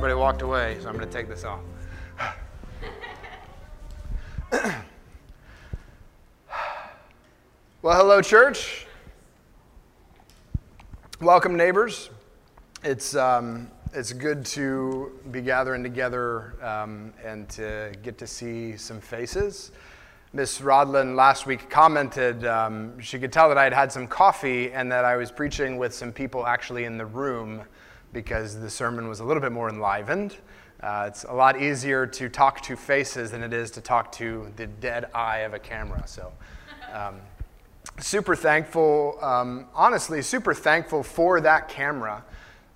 everybody walked away, so I'm going to take this off. well, hello, church. Welcome, neighbors. It's, um, it's good to be gathering together um, and to get to see some faces. Miss Rodlin last week commented um, she could tell that I had had some coffee and that I was preaching with some people actually in the room because the sermon was a little bit more enlivened. Uh, it's a lot easier to talk to faces than it is to talk to the dead eye of a camera. So, um, super thankful, um, honestly, super thankful for that camera.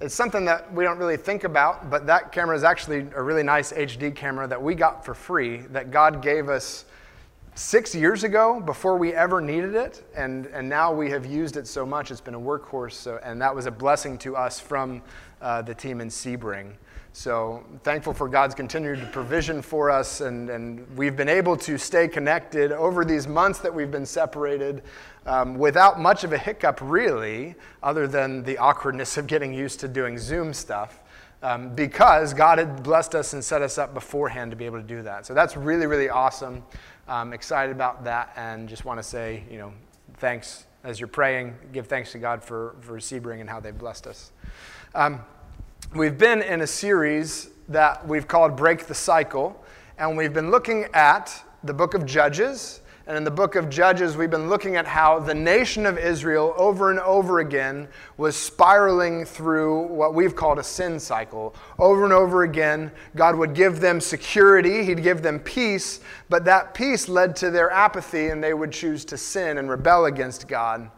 It's something that we don't really think about, but that camera is actually a really nice HD camera that we got for free that God gave us six years ago before we ever needed it, and, and now we have used it so much. It's been a workhorse, so, and that was a blessing to us from uh, the team in Sebring. So thankful for God's continued provision for us, and, and we've been able to stay connected over these months that we've been separated um, without much of a hiccup, really, other than the awkwardness of getting used to doing Zoom stuff. Um, because God had blessed us and set us up beforehand to be able to do that. So that's really, really awesome. I'm excited about that and just want to say, you know, thanks as you're praying. Give thanks to God for, for Sebring and how they've blessed us. Um, we've been in a series that we've called Break the Cycle, and we've been looking at the book of Judges and in the book of Judges, we've been looking at how the nation of Israel over and over again was spiraling through what we've called a sin cycle. Over and over again, God would give them security, He'd give them peace, but that peace led to their apathy and they would choose to sin and rebel against God.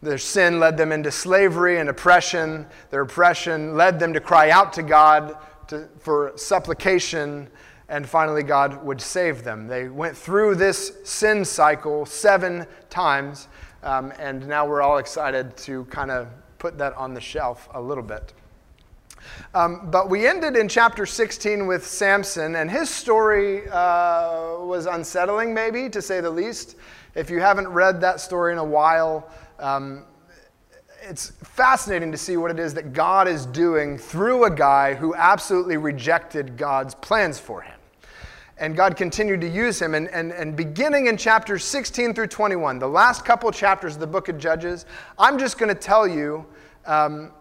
Their sin led them into slavery and oppression. Their oppression led them to cry out to God to, for supplication and finally God would save them. They went through this sin cycle seven times, um, and now we're all excited to kind of put that on the shelf a little bit. Um, but we ended in chapter 16 with Samson, and his story uh, was unsettling, maybe, to say the least. If you haven't read that story in a while, um, it's fascinating to see what it is that God is doing through a guy who absolutely rejected God's plans for him. And God continued to use him. And, and, and beginning in chapters 16 through 21, the last couple chapters of the book of Judges, I'm just going to tell you um,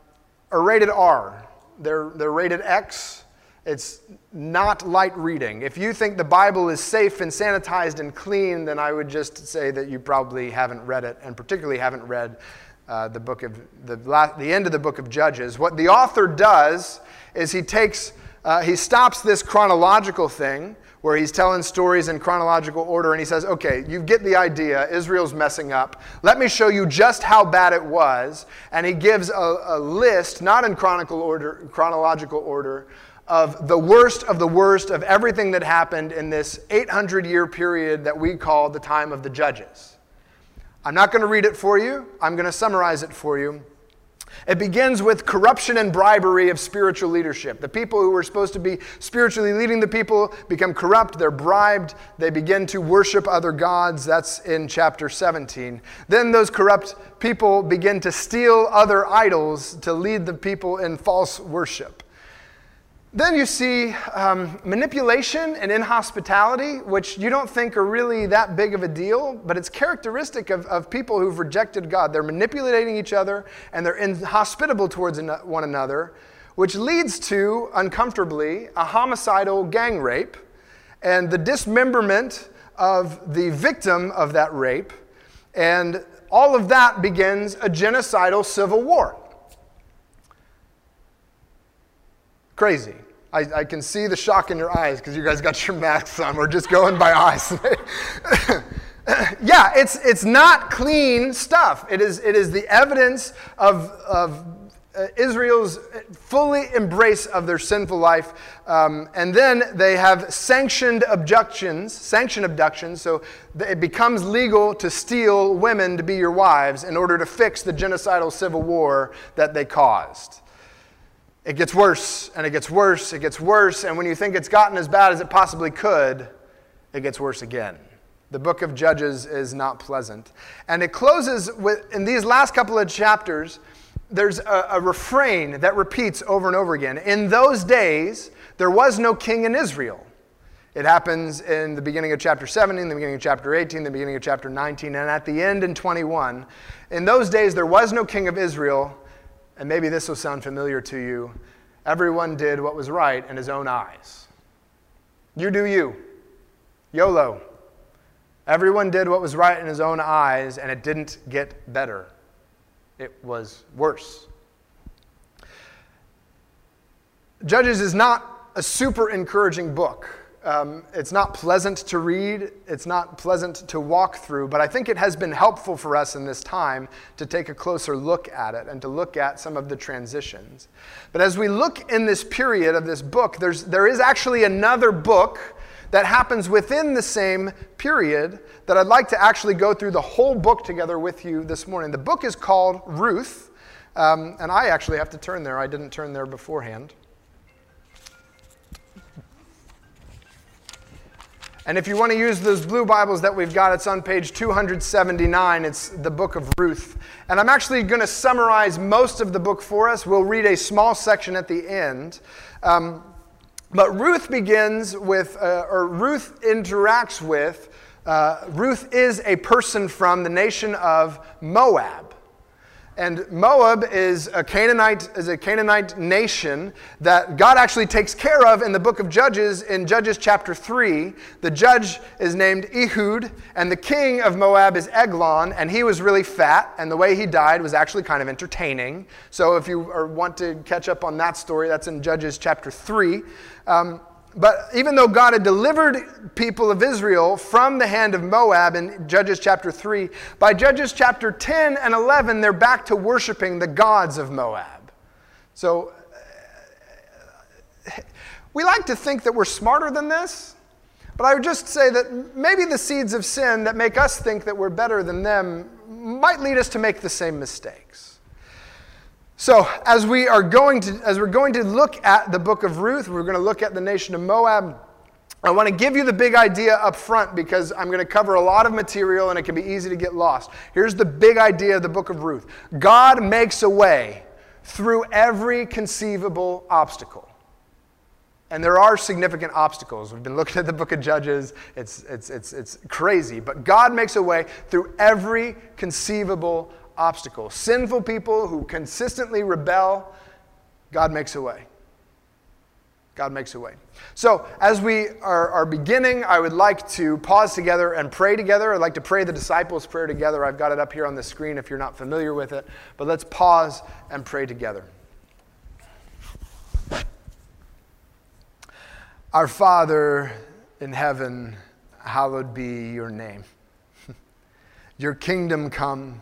are rated R. They're, they're rated X. It's not light reading. If you think the Bible is safe and sanitized and clean, then I would just say that you probably haven't read it, and particularly haven't read uh, the book of the, last, the end of the book of Judges. What the author does is he takes, uh, he stops this chronological thing where he's telling stories in chronological order and he says, Okay, you get the idea. Israel's messing up. Let me show you just how bad it was. And he gives a, a list, not in chronicle order, chronological order, of the worst of the worst of everything that happened in this 800 year period that we call the time of the judges. I'm not going to read it for you, I'm going to summarize it for you. It begins with corruption and bribery of spiritual leadership. The people who were supposed to be spiritually leading the people become corrupt, they're bribed, they begin to worship other gods. That's in chapter 17. Then those corrupt people begin to steal other idols to lead the people in false worship. Then you see um, manipulation and inhospitality, which you don't think are really that big of a deal, but it's characteristic of, of people who've rejected God. They're manipulating each other and they're inhospitable towards one another, which leads to, uncomfortably, a homicidal gang rape and the dismemberment of the victim of that rape. And all of that begins a genocidal civil war. Crazy. I, I can see the shock in your eyes because you guys got your masks on. We're just going by eyes. yeah, it's, it's not clean stuff. It is, it is the evidence of, of uh, Israel's fully embrace of their sinful life. Um, and then they have sanctioned abductions, sanctioned abductions, so it becomes legal to steal women to be your wives in order to fix the genocidal civil war that they caused. It gets worse and it gets worse, it gets worse, and when you think it's gotten as bad as it possibly could, it gets worse again. The book of Judges is not pleasant. And it closes with, in these last couple of chapters, there's a, a refrain that repeats over and over again. In those days, there was no king in Israel. It happens in the beginning of chapter 17, the beginning of chapter 18, the beginning of chapter 19, and at the end in 21. In those days, there was no king of Israel, and maybe this will sound familiar to you. Everyone did what was right in his own eyes. You do you. YOLO. Everyone did what was right in his own eyes, and it didn't get better. It was worse. Judges is not a super encouraging book. Um, it's not pleasant to read, it's not pleasant to walk through, but I think it has been helpful for us in this time to take a closer look at it and to look at some of the transitions. But as we look in this period of this book, there's, there is actually another book that happens within the same period that I'd like to actually go through the whole book together with you this morning. The book is called Ruth, um, and I actually have to turn there. I didn't turn there beforehand. And if you want to use those blue Bibles that we've got, it's on page 279. It's the book of Ruth. And I'm actually going to summarize most of the book for us. We'll read a small section at the end. Um, but Ruth begins with, uh, or Ruth interacts with, uh, Ruth is a person from the nation of Moab. And Moab is a Canaanite is a Canaanite nation that God actually takes care of in the book of Judges in Judges chapter 3. The judge is named Ehud and the king of Moab is Eglon and he was really fat and the way he died was actually kind of entertaining. So if you want to catch up on that story that's in Judges chapter 3. Um, but even though God had delivered people of Israel from the hand of Moab in Judges chapter 3, by Judges chapter 10 and 11, they're back to worshiping the gods of Moab. So we like to think that we're smarter than this, but I would just say that maybe the seeds of sin that make us think that we're better than them might lead us to make the same mistakes. So, as we are going to as we're going to look at the book of Ruth, we're going to look at the nation of Moab. I want to give you the big idea up front because I'm going to cover a lot of material and it can be easy to get lost. Here's the big idea of the book of Ruth. God makes a way through every conceivable obstacle. And there are significant obstacles. We've been looking at the book of Judges. It's, it's, it's, it's crazy. But God makes a way through every conceivable obstacle. Sinful people who consistently rebel, God makes a way. God makes a way. So, as we are, are, beginning, I would like to pause together and pray together. I'd like to pray the disciples' prayer together. I've got it up here on the screen if you're not familiar with it. But let's pause and pray together. Our Father in heaven, hallowed be your name. your kingdom come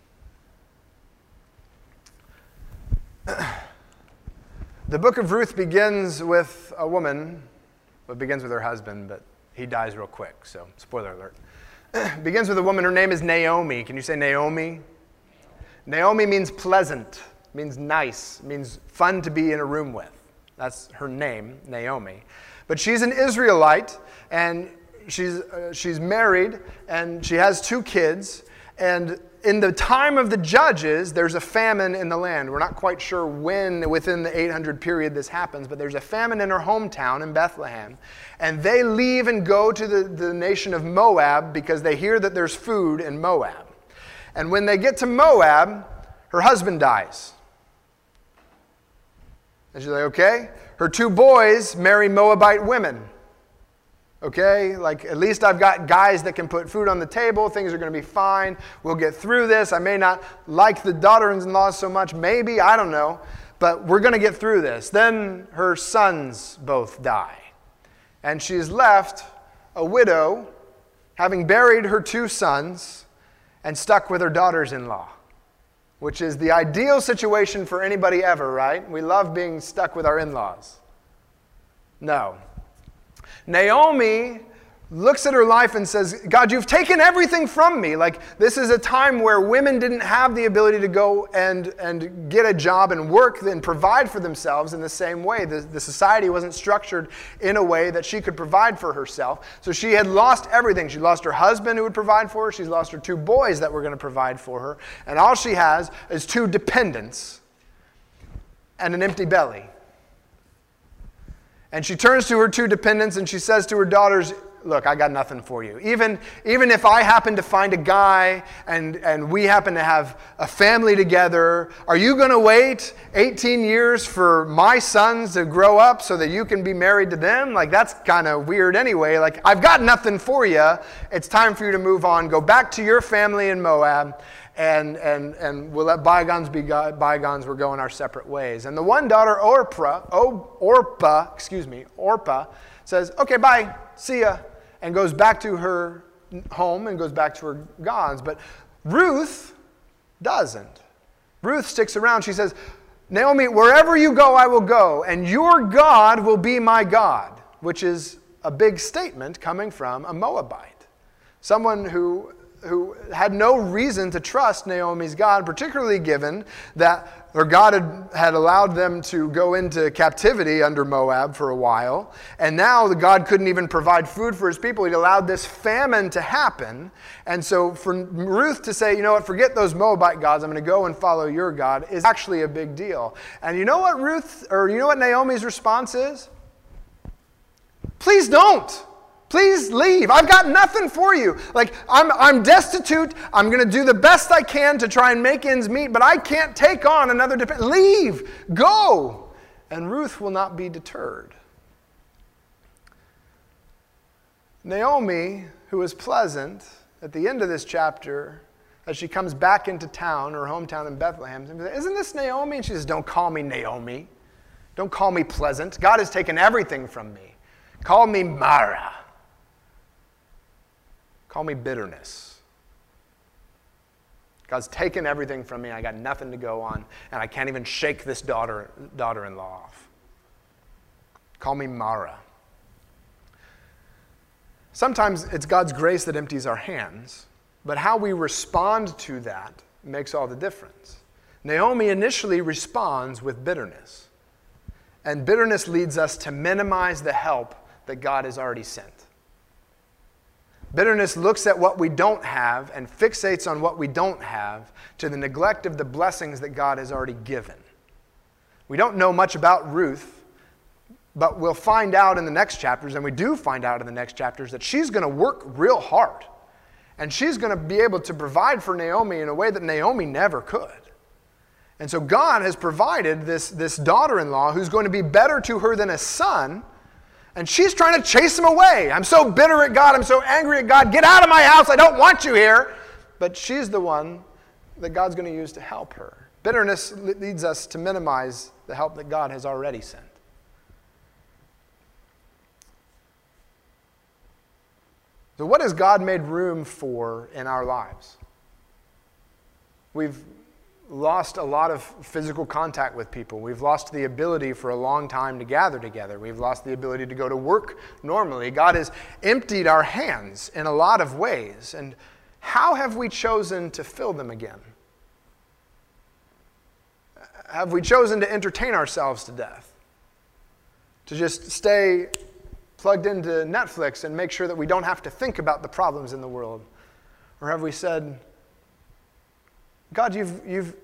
the book of Ruth begins with a woman. Well, it begins with her husband, but he dies real quick, so spoiler alert. begins with a woman. Her name is Naomi. Can you say Naomi? Naomi means pleasant, means nice, means fun to be in a room with. That's her name, Naomi. But she's an Israelite, and she's, uh, she's married, and she has two kids. And in the time of the judges, there's a famine in the land. We're not quite sure when within the 800 period this happens, but there's a famine in her hometown in Bethlehem. And they leave and go to the, the nation of Moab because they hear that there's food in Moab. And when they get to Moab, her husband dies. And she's like, okay. Her two boys marry Moabite women. Okay, like at least I've got guys that can put food on the table. Things are going to be fine. We'll get through this. I may not like the daughters in law so much, maybe, I don't know, but we're going to get through this. Then her sons both die. And she's left a widow, having buried her two sons and stuck with her daughters in law. which is the ideal situation for anybody ever, right? We love being stuck with our in laws. No. Naomi looks at her life and says, God, you've taken everything from me. Like, this is a time where women didn't have the ability to go and, and get a job and work and provide for themselves in the same way. The, the society wasn't structured in a way that she could provide for herself. So she had lost everything. She lost her husband who would provide for her, she's lost her two boys that were going to provide for her. And all she has is two dependents and an empty belly. And she turns to her two dependents and she says to her daughters, look, I got nothing for you. Even, even if I happen to find a guy and, and we happen to have a family together, are you going to wait 18 years for my sons to grow up so that you can be married to them? Like, that's kind of weird anyway. Like, I've got nothing for you. It's time for you to move on. Go back to your family in Moab. And, and, and we'll let bygones be bygones. We're going our separate ways. And the one daughter, Orpah, Orpah, excuse me, Orpah, says, Okay, bye, see ya and goes back to her home and goes back to her gods. But Ruth doesn't. Ruth sticks around. She says, Naomi, wherever you go, I will go, and your God will be my God, which is a big statement coming from a Moabite. Someone who who had no reason to trust Naomi's God, particularly given that her God had, had allowed them to go into captivity under Moab for a while. And now the God couldn't even provide food for his people. He'd allowed this famine to happen. And so for Ruth to say, you know what, forget those Moabite gods, I'm going to go and follow your God, is actually a big deal. And you know what Ruth, or you know what Naomi's response is? Please don't. Please leave. I've got nothing for you. Like, I'm, I'm destitute. I'm going to do the best I can to try and make ends meet, but I can't take on another dependent. Leave. Go. And Ruth will not be deterred. Naomi, who is pleasant, at the end of this chapter, as she comes back into town, her hometown in Bethlehem, isn't this Naomi? And she says, Don't call me Naomi. Don't call me pleasant. God has taken everything from me. Call me Mara. Call me bitterness. God's taken everything from me. I got nothing to go on, and I can't even shake this daughter, daughter-in-law off. Call me Mara. Sometimes it's God's grace that empties our hands, but how we respond to that makes all the difference. Naomi initially responds with bitterness, and bitterness leads us to minimize the help that God has already sent. Bitterness looks at what we don't have and fixates on what we don't have to the neglect of the blessings that God has already given. We don't know much about Ruth, but we'll find out in the next chapters, and we do find out in the next chapters, that she's going to work real hard. And she's going to be able to provide for Naomi in a way that Naomi never could. And so God has provided this, this daughter in law who's going to be better to her than a son and she's trying to chase him away. I'm so bitter at God. I'm so angry at God. Get out of my house. I don't want you here. But she's the one that God's going to use to help her. Bitterness leads us to minimize the help that God has already sent. So, what has God made room for in our lives? We've lost a lot of physical contact with people. We've lost the ability for a long time to gather together. We've lost the ability to go to work normally. God has emptied our hands in a lot of ways. And how have we chosen to fill them again? Have we chosen to entertain ourselves to death? To just stay plugged into Netflix and make sure that we don't have to think about the problems in the world? Or have we said, God, you've, you've,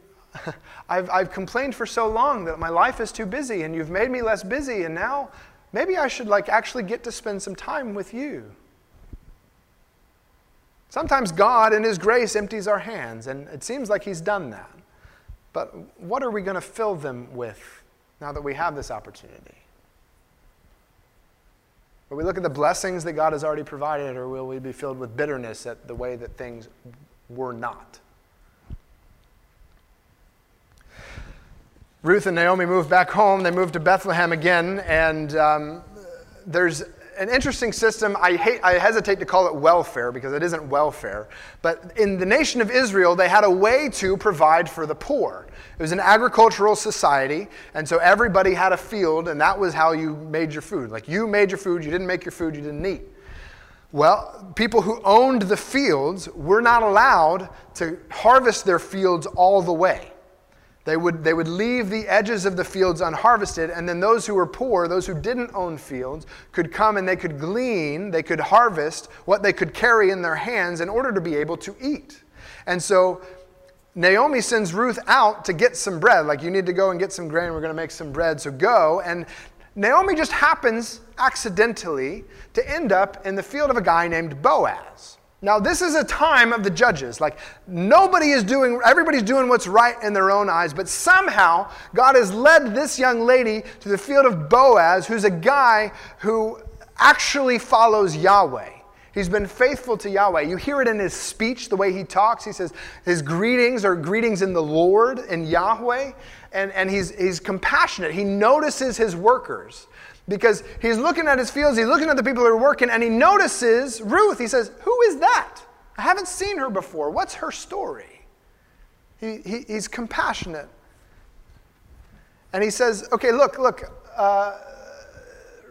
I've, I've complained for so long that my life is too busy and you've made me less busy, and now maybe I should like actually get to spend some time with you. Sometimes God, in His grace, empties our hands, and it seems like He's done that. But what are we going to fill them with now that we have this opportunity? Will we look at the blessings that God has already provided, or will we be filled with bitterness at the way that things were not? Ruth and Naomi moved back home. They moved to Bethlehem again, and um, there's an interesting system. I, hate, I hesitate to call it welfare because it isn't welfare. But in the nation of Israel, they had a way to provide for the poor. It was an agricultural society, and so everybody had a field, and that was how you made your food. Like you made your food, you didn't make your food, you didn't eat. Well, people who owned the fields were not allowed to harvest their fields all the way. They would, they would leave the edges of the fields unharvested, and then those who were poor, those who didn't own fields, could come and they could glean, they could harvest what they could carry in their hands in order to be able to eat. And so Naomi sends Ruth out to get some bread. Like, you need to go and get some grain, we're going to make some bread, so go. And Naomi just happens accidentally to end up in the field of a guy named Boaz. Now, this is a time of the judges. Like, nobody is doing, everybody's doing what's right in their own eyes, but somehow God has led this young lady to the field of Boaz, who's a guy who actually follows Yahweh. He's been faithful to Yahweh. You hear it in his speech, the way he talks. He says his greetings are greetings in the Lord, in Yahweh. And, and he's, he's compassionate. He notices his workers because he's looking at his fields, he's looking at the people who are working, and he notices Ruth. He says, Who is that? I haven't seen her before. What's her story? He, he he's compassionate. And he says, Okay, look, look, uh,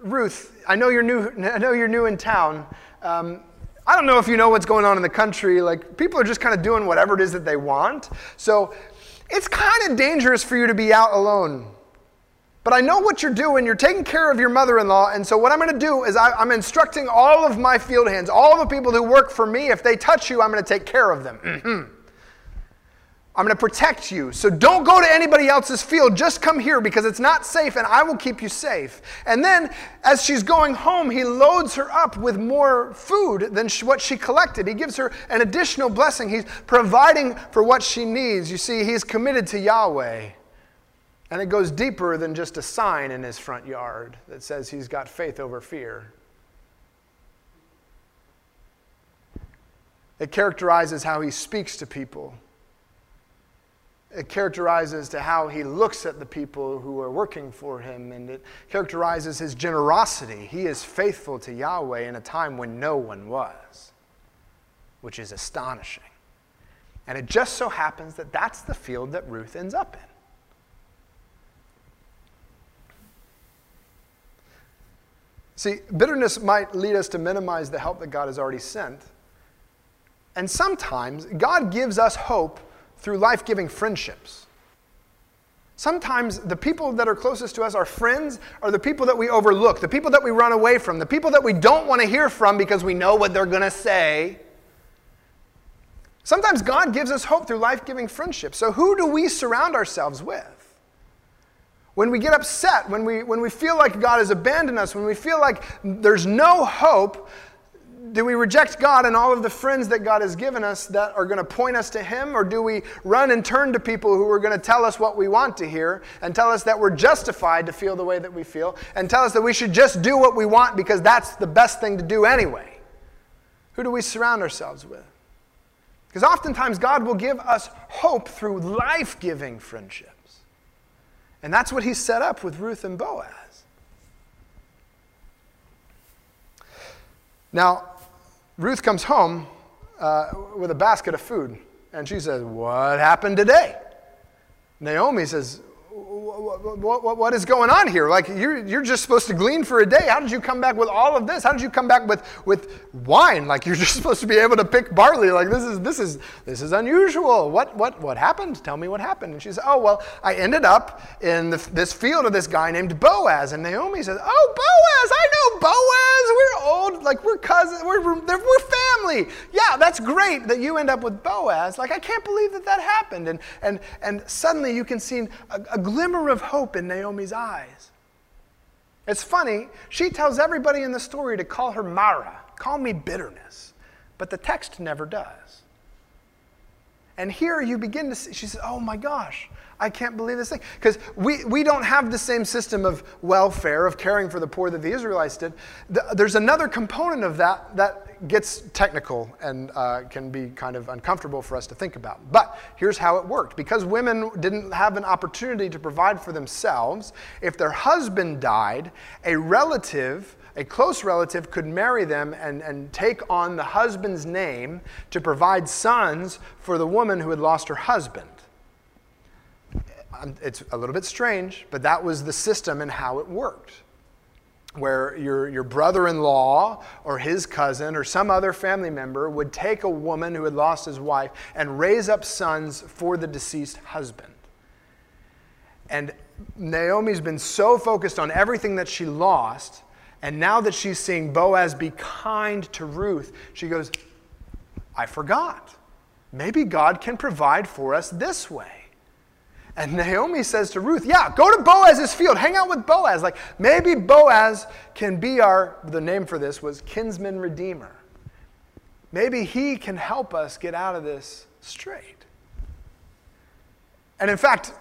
Ruth, I know you're new, I know you're new in town. Um, I don't know if you know what's going on in the country. Like, people are just kind of doing whatever it is that they want. So, it's kind of dangerous for you to be out alone but I know what you're doing. You're taking care of your mother in law. And so, what I'm going to do is I, am instructing all of my field hands, all the people who work for me, if they touch you, I'm going to take care of them. I'm going to protect you. So don't go to anybody else's field. Just come here because it's not safe and I will keep you safe. And then, as she's going home, he loads her up with more food than what she collected. He gives her an additional blessing. He's providing for what she needs. You see, he's committed to Yahweh. And it goes deeper than just a sign in his front yard that says he's got faith over fear. It characterizes how he speaks to people. It characterizes to how he looks at the people who are working for him, and it characterizes his generosity. He is faithful to Yahweh in a time when no one was, which is astonishing. And it just so happens that that's the field that Ruth ends up in. See, bitterness might lead us to minimize the help that God has already sent. And sometimes God gives us hope through life giving friendships. Sometimes the people that are closest to us, our friends, are the people that we overlook, the people that we run away from, the people that we don't want to hear from because we know what they're going to say. Sometimes God gives us hope through life giving friendships. So, who do we surround ourselves with? When we get upset, when we, when we feel like God has abandoned us, when we feel like there's no hope, do we reject God and all of the friends that God has given us that are going to point us to Him? Or do we run and turn to people who are going to tell us what we want to hear and tell us that we're justified to feel the way that we feel and tell us that we should just do what we want because that's the best thing to do anyway? Who do we surround ourselves with? Because oftentimes God will give us hope through life giving friendship. And that's what he set up with Ruth and Boaz. Now, Ruth comes home uh, with a basket of food, and she says, What happened today? Naomi says, what, what, what is going on here? Like, you're, you're just supposed to glean for a day. How did you come back with all of this? How did you come back with, with wine? Like, you're just supposed to be able to pick barley. Like, this is, this is, this is unusual. What, what, what happened? Tell me what happened. And she says, Oh, well, I ended up in the, this field of this guy named Boaz. And Naomi says, Oh, Boaz, I know Boaz. We're old, like, we're cousins, we're, we're, we're family. Yeah, that's great that you end up with Boaz. Like, I can't believe that that happened. And, and, and suddenly you can see a, a glimmer of hope in Naomi's eyes. It's funny, she tells everybody in the story to call her Mara, call me bitterness, but the text never does. And here you begin to see, she says, Oh my gosh, I can't believe this thing. Because we, we don't have the same system of welfare, of caring for the poor that the Israelites did. There's another component of that that gets technical and uh, can be kind of uncomfortable for us to think about. But here's how it worked. Because women didn't have an opportunity to provide for themselves, if their husband died, a relative, a close relative, could marry them and, and take on the husband's name to provide sons for the woman who had lost her husband. Um, it's a little bit strange, but that was the system and how it worked where your, your brother in law or his cousin or some other family member would take a woman who had lost his wife and raise up sons for the deceased husband. And Naomi's been so focused on everything that she lost, and now that she's seeing Boaz be kind to Ruth, she goes, I forgot. Maybe God can provide for us this way. And Naomi says to Ruth, Yeah, go to Boaz's field, hang out with Boaz. Like maybe Boaz can be our, the name for this was kinsman redeemer. Maybe he can help us get out of this straight. And in fact,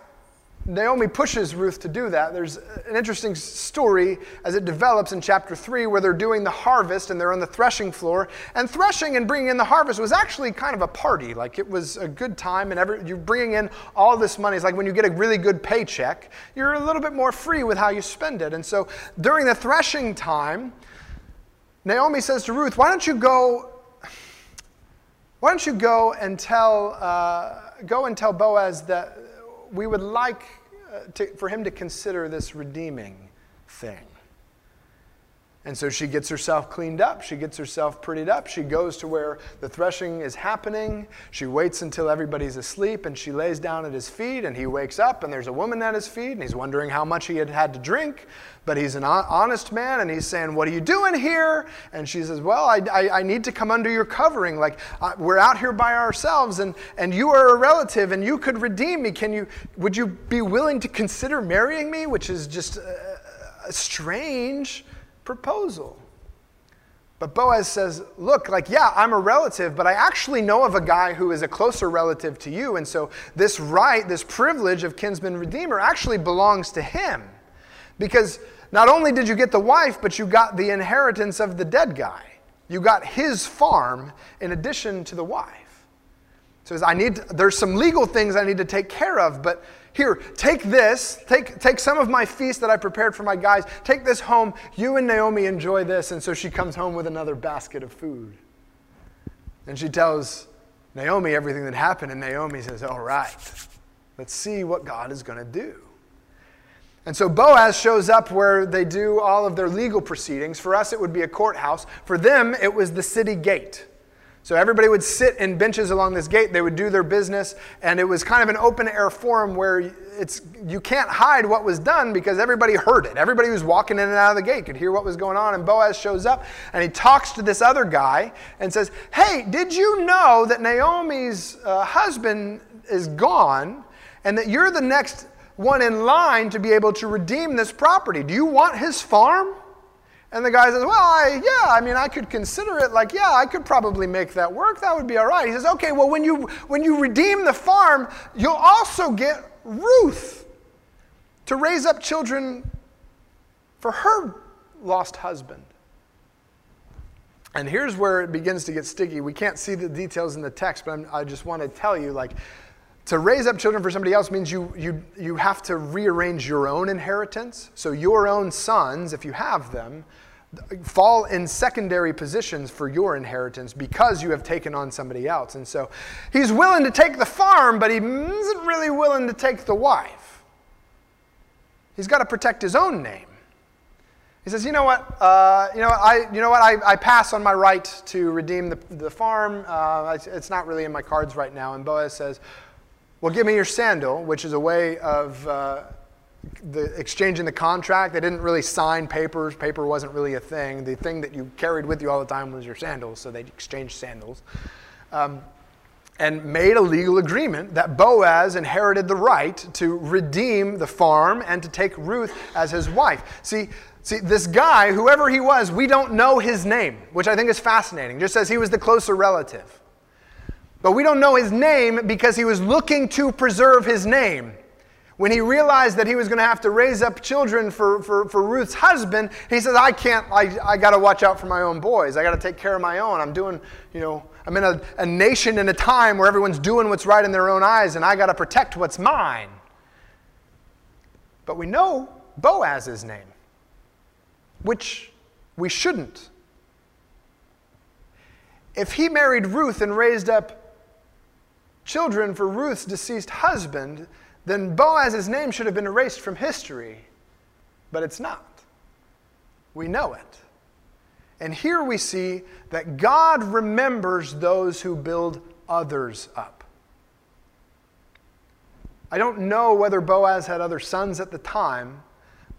Naomi pushes Ruth to do that. There's an interesting story as it develops in chapter 3 where they're doing the harvest and they're on the threshing floor. And threshing and bringing in the harvest was actually kind of a party. Like it was a good time, and every, you're bringing in all this money. It's like when you get a really good paycheck, you're a little bit more free with how you spend it. And so during the threshing time, Naomi says to Ruth, Why don't you go? Why don't you go and tell, uh, go and tell Boaz that we would like uh, to, for him to consider this redeeming thing. And so she gets herself cleaned up. She gets herself prettied up. She goes to where the threshing is happening. She waits until everybody's asleep and she lays down at his feet. And he wakes up and there's a woman at his feet and he's wondering how much he had had to drink. But he's an honest man and he's saying, What are you doing here? And she says, Well, I, I, I need to come under your covering. Like, uh, we're out here by ourselves and, and you are a relative and you could redeem me. Can you, would you be willing to consider marrying me? Which is just uh, strange proposal. But Boaz says, Look, like, yeah, I'm a relative, but I actually know of a guy who is a closer relative to you. And so this right, this privilege of kinsman redeemer actually belongs to him. Because not only did you get the wife, but you got the inheritance of the dead guy. You got his farm in addition to the wife. So I need, there's some legal things I need to take care of, but here, take this, take, take some of my feast that I prepared for my guys, take this home. You and Naomi enjoy this. And so she comes home with another basket of food. And she tells Naomi everything that happened. And Naomi says, All right, let's see what God is going to do. And so Boaz shows up where they do all of their legal proceedings. For us, it would be a courthouse. For them, it was the city gate. So everybody would sit in benches along this gate. They would do their business, and it was kind of an open air forum where it's you can't hide what was done because everybody heard it. Everybody who was walking in and out of the gate could hear what was going on. And Boaz shows up and he talks to this other guy and says, "Hey, did you know that Naomi's uh, husband is gone, and that you're the next one in line to be able to redeem this property? Do you want his farm?" And the guy says, Well, I, yeah, I mean, I could consider it like, yeah, I could probably make that work. That would be all right. He says, Okay, well, when you, when you redeem the farm, you'll also get Ruth to raise up children for her lost husband. And here's where it begins to get sticky. We can't see the details in the text, but I'm, i just want to tell you like, to raise up children for somebody else means you, you, you have to rearrange your own inheritance. So, your own sons, if you have them, fall in secondary positions for your inheritance because you have taken on somebody else. And so, he's willing to take the farm, but he isn't really willing to take the wife. He's got to protect his own name. He says, "You know what? Uh, you know? I, you know what? I, I pass on my right to redeem the, the farm. Uh, it's not really in my cards right now." And Boaz says, well, give me your sandal, which is a way of uh, the, exchanging the contract. They didn't really sign papers, paper wasn't really a thing. The thing that you carried with you all the time was your sandals, so they exchanged sandals. Um, and made a legal agreement that Boaz inherited the right to redeem the farm and to take Ruth as his wife. See, see, this guy, whoever he was, we don't know his name, which I think is fascinating. Just says he was the closer relative. But we don't know his name because he was looking to preserve his name. When he realized that he was going to have to raise up children for, for, for Ruth's husband, he says, I can't, I, I got to watch out for my own boys. I got to take care of my own. I'm doing, you know, I'm in a, a nation in a time where everyone's doing what's right in their own eyes, and I got to protect what's mine. But we know Boaz's name, which we shouldn't. If he married Ruth and raised up children for Ruth's deceased husband, then Boaz's name should have been erased from history, but it's not. We know it. And here we see that God remembers those who build others up. I don't know whether Boaz had other sons at the time,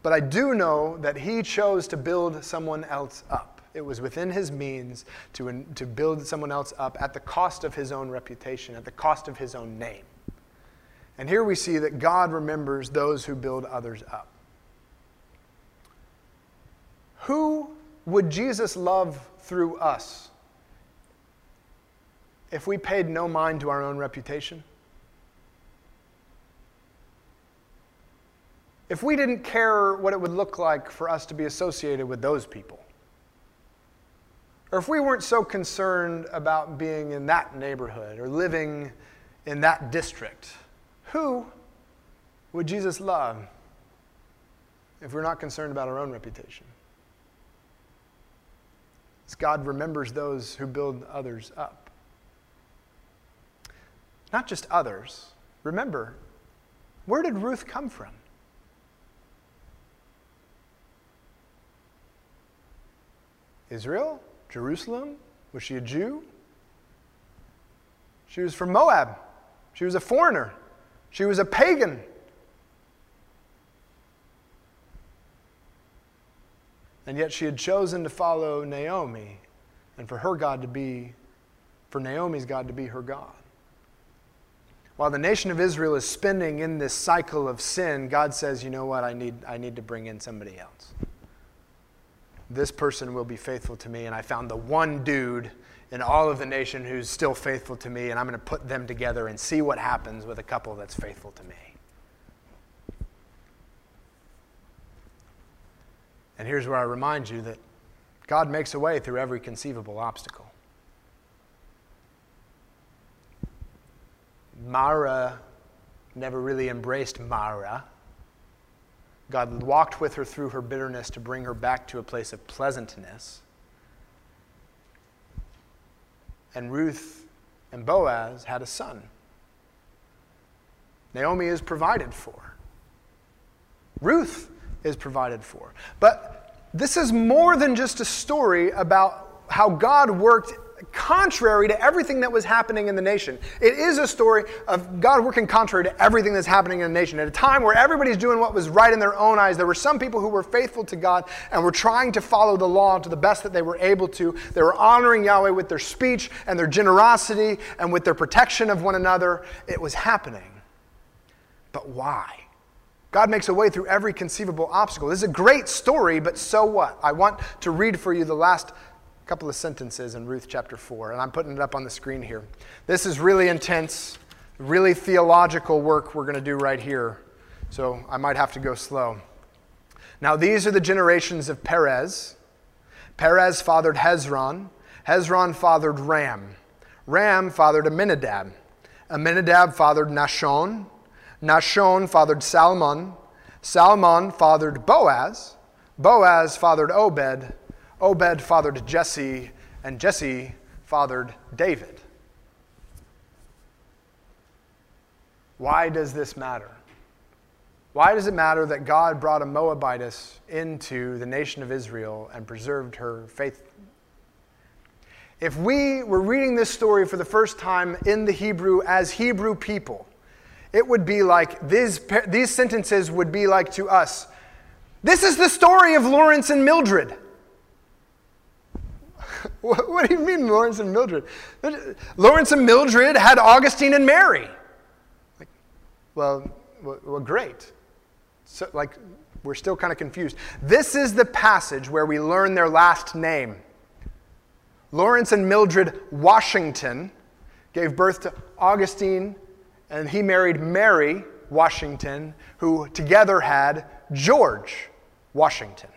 but I do know that he chose to build someone else up. It was within his means to, to build someone else up at the cost of his own reputation, at the cost of his own name. And here we see that God remembers those who build others up. Who would Jesus love through us if we paid no mind to our own reputation? If we didn't care what it would look like for us to be associated with those people? Or if we weren't so concerned about being in that neighborhood or living in that district? Who would Jesus love if we're not concerned about our own reputation? As God remembers those who build others up. Not just others. Remember, where did Ruth come from? Israel? Jerusalem? Was she a Jew? She was from Moab. She was a foreigner. She was a pagan. And yet she had chosen to follow Naomi and for her God to be, for Naomi's God to be her God. While the nation of Israel is spinning in this cycle of sin, God says, you know what, I need, I need to bring in somebody else. This person will be faithful to me. And I found the one dude in all of the nation who's still faithful to me, and I'm going to put them together and see what happens with a couple that's faithful to me. And here's where I remind you that God makes a way through every conceivable obstacle. Mara never really embraced Mara. God walked with her through her bitterness to bring her back to a place of pleasantness. and Ruth and Boaz had a son. Naomi is provided for. Ruth is provided for. But this is more than just a story about how God worked contrary to everything that was happening in the nation. It is a story of God working contrary to everything that's happening in the nation. At a time where everybody's doing what was right in their own eyes, there were some people who were faithful to God and were trying to follow the law to the best that they were able to. They were honoring Yahweh with their speech and their generosity and with their protection of one another. It was happening. But why? God makes a way through every conceivable obstacle. This is a great story, but so what? I want to read for you the last couple of sentences in Ruth chapter 4, and I'm putting it up on the screen here. This is really intense, really theological work we're going to do right here, so I might have to go slow. Now, these are the generations of Perez. Perez fathered Hezron. Hezron fathered Ram. Ram fathered Amminadab. Amminadab fathered Nahshon. Nahshon fathered Salmon. Salmon fathered Boaz. Boaz fathered Obed. Obed fathered Jesse, and Jesse fathered David. Why does this matter? Why does it matter that God brought a Moabitess into the nation of Israel and preserved her faith? If we were reading this story for the first time in the Hebrew as Hebrew people, it would be like these, these sentences would be like to us This is the story of Lawrence and Mildred. What, what, do you mean, Lawrence and Mildred? Lawrence and Mildred had Augustine and Mary. Like, well, well, great. So, like, we're still kind of confused. This is the passage where we learn their last name. Lawrence and Mildred Washington gave birth to Augustine, and he married Mary, Washington, who together had George Washington.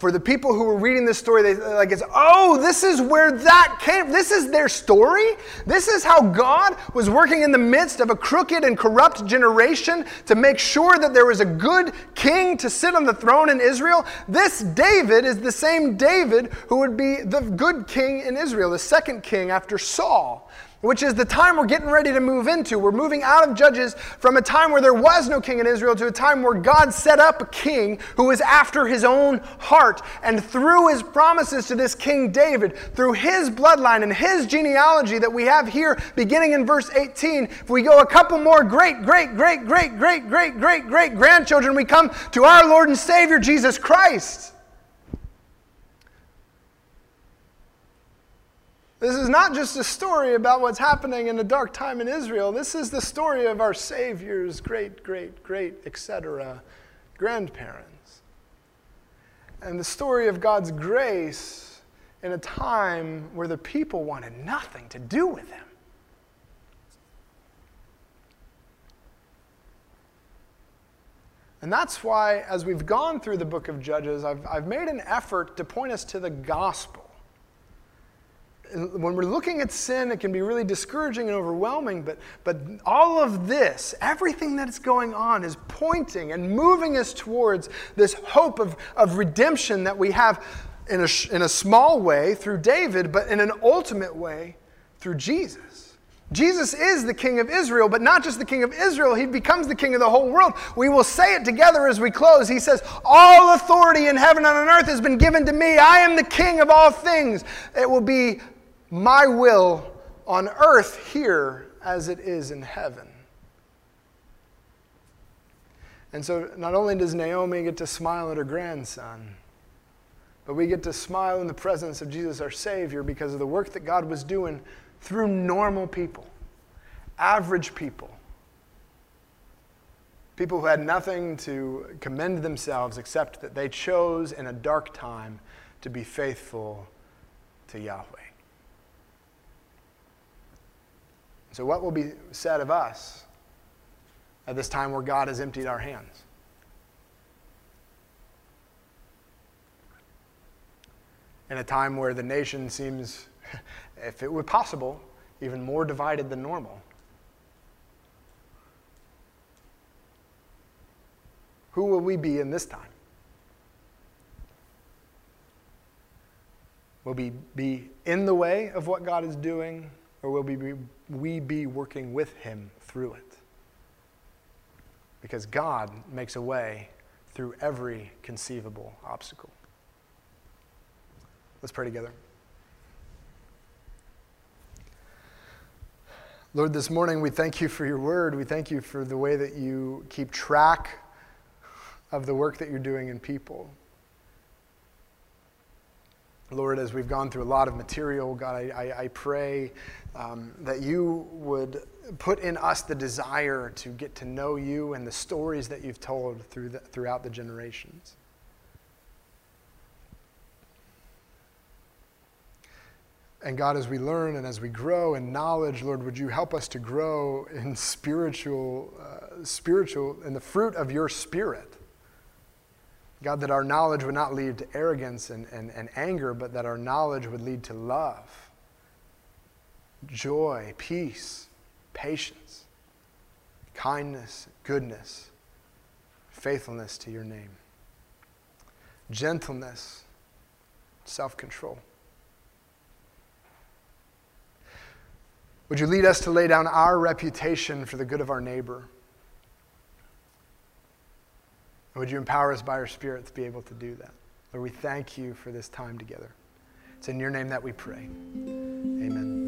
For the people who were reading this story, they like it's oh, this is where that came. This is their story. This is how God was working in the midst of a crooked and corrupt generation to make sure that there was a good king to sit on the throne in Israel. This David is the same David who would be the good king in Israel, the second king after Saul which is the time we're getting ready to move into. We're moving out of Judges from a time where there was no king in Israel to a time where God set up a king who was after his own heart. And through his promises to this King David, through his bloodline and his genealogy that we have here, beginning in verse 18, if we go a couple more great, great, great, great, great, great, great, great grandchildren, we come to our Lord and Savior Jesus Christ. This is not just a story about what's happening in a dark time in Israel. This is the story of our Savior's great, great, great, etc. grandparents. And the story of God's grace in a time where the people wanted nothing to do with Him. And that's why, as we've gone through the book of Judges, I've, I've made an effort to point us to the gospel when we're looking at sin, it can be really discouraging and overwhelming, but, but all of this, everything that is going on, is pointing and moving us towards this hope of, of redemption that we have in a, in a small way through David, but in an ultimate way through Jesus. Jesus is the King of Israel, but not just the King of Israel, he becomes the King of the whole world. We will say it together as we close. He says, All authority in heaven and on earth has been given to me. I am the King of all things. It will be my will on earth here as it is in heaven. And so not only does Naomi get to smile at her grandson, but we get to smile in the presence of Jesus, our Savior, because of the work that God was doing through normal people, average people, people who had nothing to commend themselves except that they chose in a dark time to be faithful to Yahweh. So, what will be said of us at this time where God has emptied our hands? In a time where the nation seems, if it were possible, even more divided than normal. Who will we be in this time? Will we be in the way of what God is doing, or will we be we be working with him through it. Because God makes a way through every conceivable obstacle. Let's pray together. Lord, this morning we thank you for your word. We thank you for the way that you keep track of the work that you're doing in people. Lord, as we've gone through a lot of material, God, I, I, I pray um, that you would put in us the desire to get to know you and the stories that you've told through the, throughout the generations. And God, as we learn and as we grow in knowledge, Lord, would you help us to grow in spiritual, uh, spiritual, in the fruit of your spirit? God, that our knowledge would not lead to arrogance and, and, and anger, but that our knowledge would lead to love, joy, peace, patience, kindness, goodness, faithfulness to your name, gentleness, self control. Would you lead us to lay down our reputation for the good of our neighbor? And would you empower us by your Spirit to be able to do that? Lord, we thank you for this time together. It's in your name that we pray. Amen.